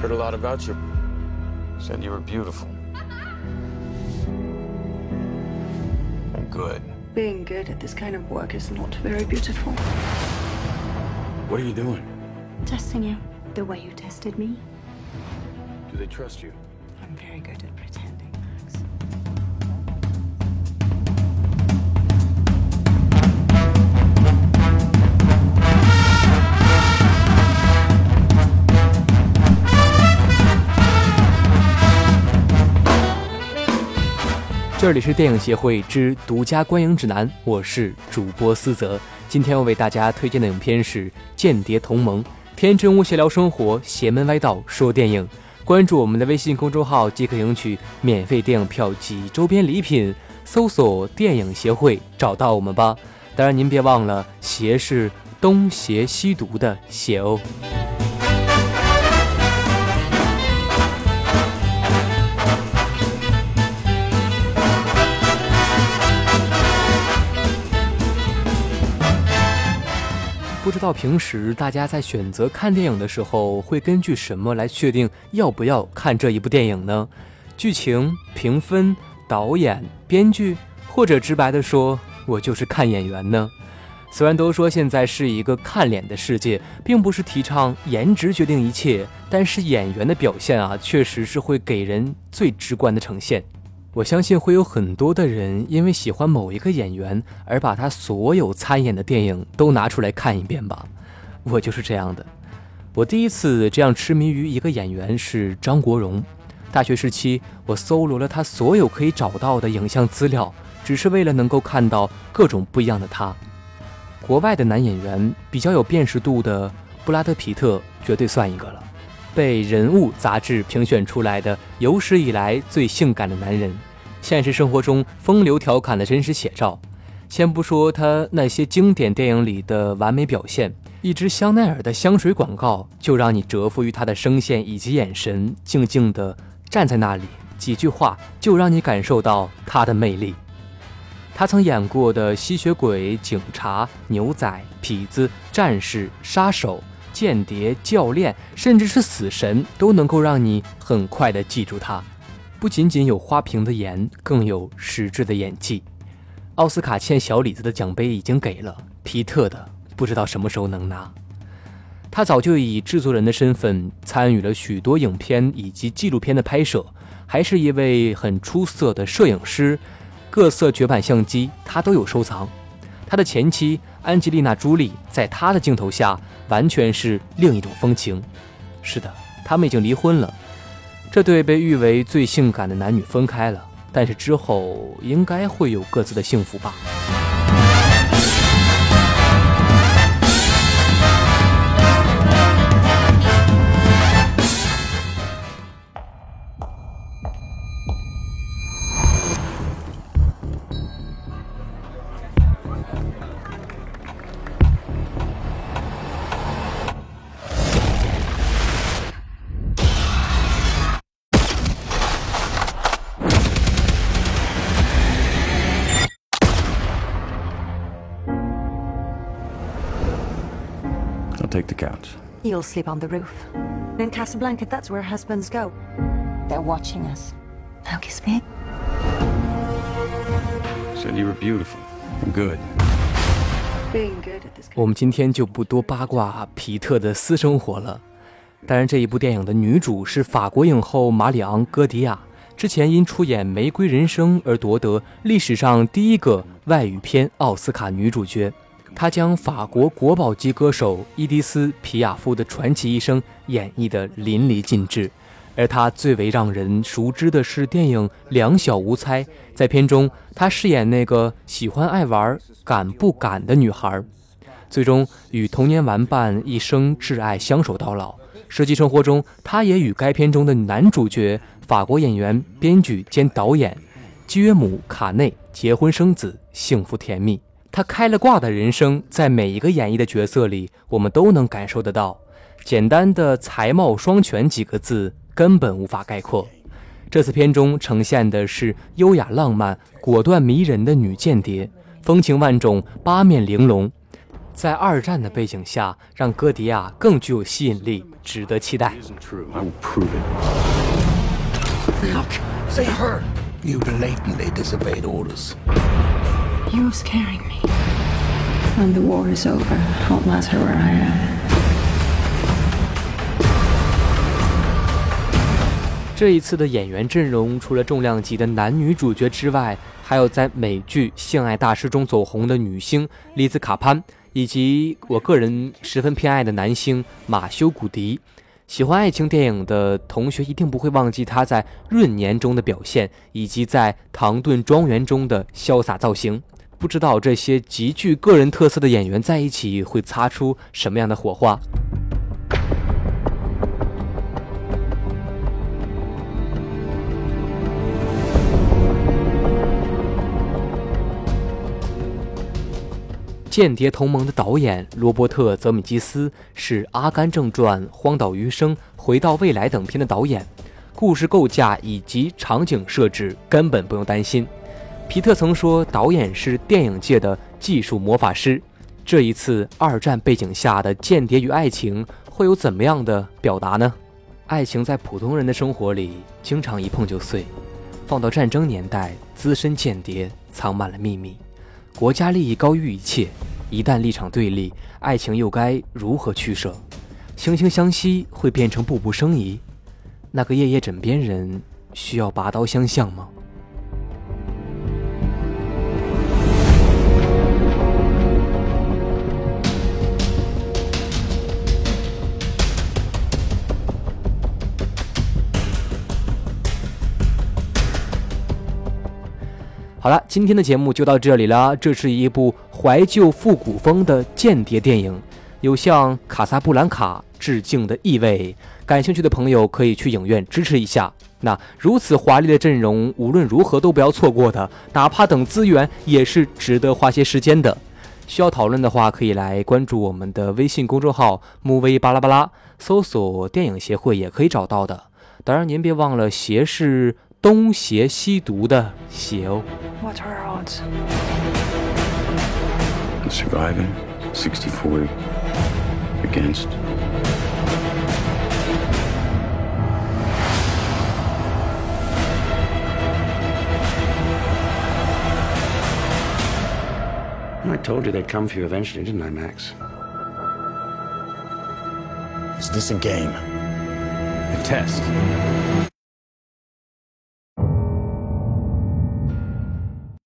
Heard a lot about you. Said you were beautiful. And good. Being good at this kind of work is not very beautiful. What are you doing? Testing you the way you tested me. Do they trust you? I'm very good at pretending, 这里是电影协会之独家观影指南，我是主播思泽。今天要为大家推荐的影片是《间谍同盟》，天真无邪聊生活，邪门歪道说电影。关注我们的微信公众号即可领取免费电影票及周边礼品，搜索“电影协会”找到我们吧。当然，您别忘了“邪”是东邪西毒的“邪”哦。不知道平时大家在选择看电影的时候，会根据什么来确定要不要看这一部电影呢？剧情、评分、导演、编剧，或者直白的说，我就是看演员呢？虽然都说现在是一个看脸的世界，并不是提倡颜值决定一切，但是演员的表现啊，确实是会给人最直观的呈现。我相信会有很多的人因为喜欢某一个演员而把他所有参演的电影都拿出来看一遍吧。我就是这样的。我第一次这样痴迷于一个演员是张国荣。大学时期，我搜罗了他所有可以找到的影像资料，只是为了能够看到各种不一样的他。国外的男演员比较有辨识度的，布拉德·皮特绝对算一个了。被《人物》杂志评选出来的有史以来最性感的男人，现实生活中风流调侃的真实写照。先不说他那些经典电影里的完美表现，一支香奈儿的香水广告就让你折服于他的声线以及眼神，静静地站在那里，几句话就让你感受到他的魅力。他曾演过的吸血鬼、警察、牛仔、痞子、战士、杀手。间谍、教练，甚至是死神，都能够让你很快的记住他。不仅仅有花瓶的颜，更有实质的演技。奥斯卡欠小李子的奖杯已经给了，皮特的不知道什么时候能拿。他早就以制作人的身份参与了许多影片以及纪录片的拍摄，还是一位很出色的摄影师，各色绝版相机他都有收藏。他的前妻。安吉丽娜·朱莉在他的镜头下完全是另一种风情。是的，他们已经离婚了。这对被誉为最性感的男女分开了，但是之后应该会有各自的幸福吧。Take the couch. You'll sleep on the roof. In Casablanca, that's where husbands go. They're watching us. Now kiss me. Said you were beautiful good. Being good at this. 我们今天就不多八卦皮特的私生活了。当然，这一部电影的女主是法国影后马里昂·戈迪亚，之前因出演《玫瑰人生》而夺得历史上第一个外语片奥斯卡女主角。他将法国国宝级歌手伊迪丝·皮亚夫的传奇一生演绎得淋漓尽致，而他最为让人熟知的是电影《两小无猜》。在片中，他饰演那个喜欢爱玩、敢不敢的女孩，最终与童年玩伴一生挚爱相守到老。实际生活中，他也与该片中的男主角法国演员、编剧兼导演基约姆·卡内结婚生子，幸福甜蜜。他开了挂的人生，在每一个演绎的角色里，我们都能感受得到。简单的“才貌双全”几个字根本无法概括。这次片中呈现的是优雅浪漫、果断迷人的女间谍，风情万种、八面玲珑。在二战的背景下，让戈迪亚更具有吸引力，值得期待。Look. You blatantly disobeyed orders. You're scaring me. When the war is over, won't matter where I am. 这一次的演员阵容，除了重量级的男女主角之外，还有在美剧《性爱大师》中走红的女星丽兹卡潘，以及我个人十分偏爱的男星马修古迪。喜欢爱情电影的同学一定不会忘记他在《闰年》中的表现，以及在《唐顿庄园》中的潇洒造型。不知道这些极具个人特色的演员在一起会擦出什么样的火花？《间谍同盟》的导演罗伯特·泽米基斯是《阿甘正传》《荒岛余生》《回到未来》等片的导演，故事构架以及场景设置根本不用担心。皮特曾说，导演是电影界的技术魔法师。这一次二战背景下的间谍与爱情会有怎么样的表达呢？爱情在普通人的生活里经常一碰就碎，放到战争年代，资深间谍藏满了秘密。国家利益高于一切，一旦立场对立，爱情又该如何取舍？惺惺相惜会变成步步生疑？那个夜夜枕边人需要拔刀相向吗？好了，今天的节目就到这里了。这是一部怀旧复古风的间谍电影，有向《卡萨布兰卡》致敬的意味。感兴趣的朋友可以去影院支持一下。那如此华丽的阵容，无论如何都不要错过的，哪怕等资源也是值得花些时间的。需要讨论的话，可以来关注我们的微信公众号“木威巴拉巴拉”，搜索“电影协会”也可以找到的。当然，您别忘了“邪”是东邪西毒的“邪”哦。 What are our odds? Surviving 60 40 against. I told you they'd come for you eventually, didn't I, Max? Is this a game? A test.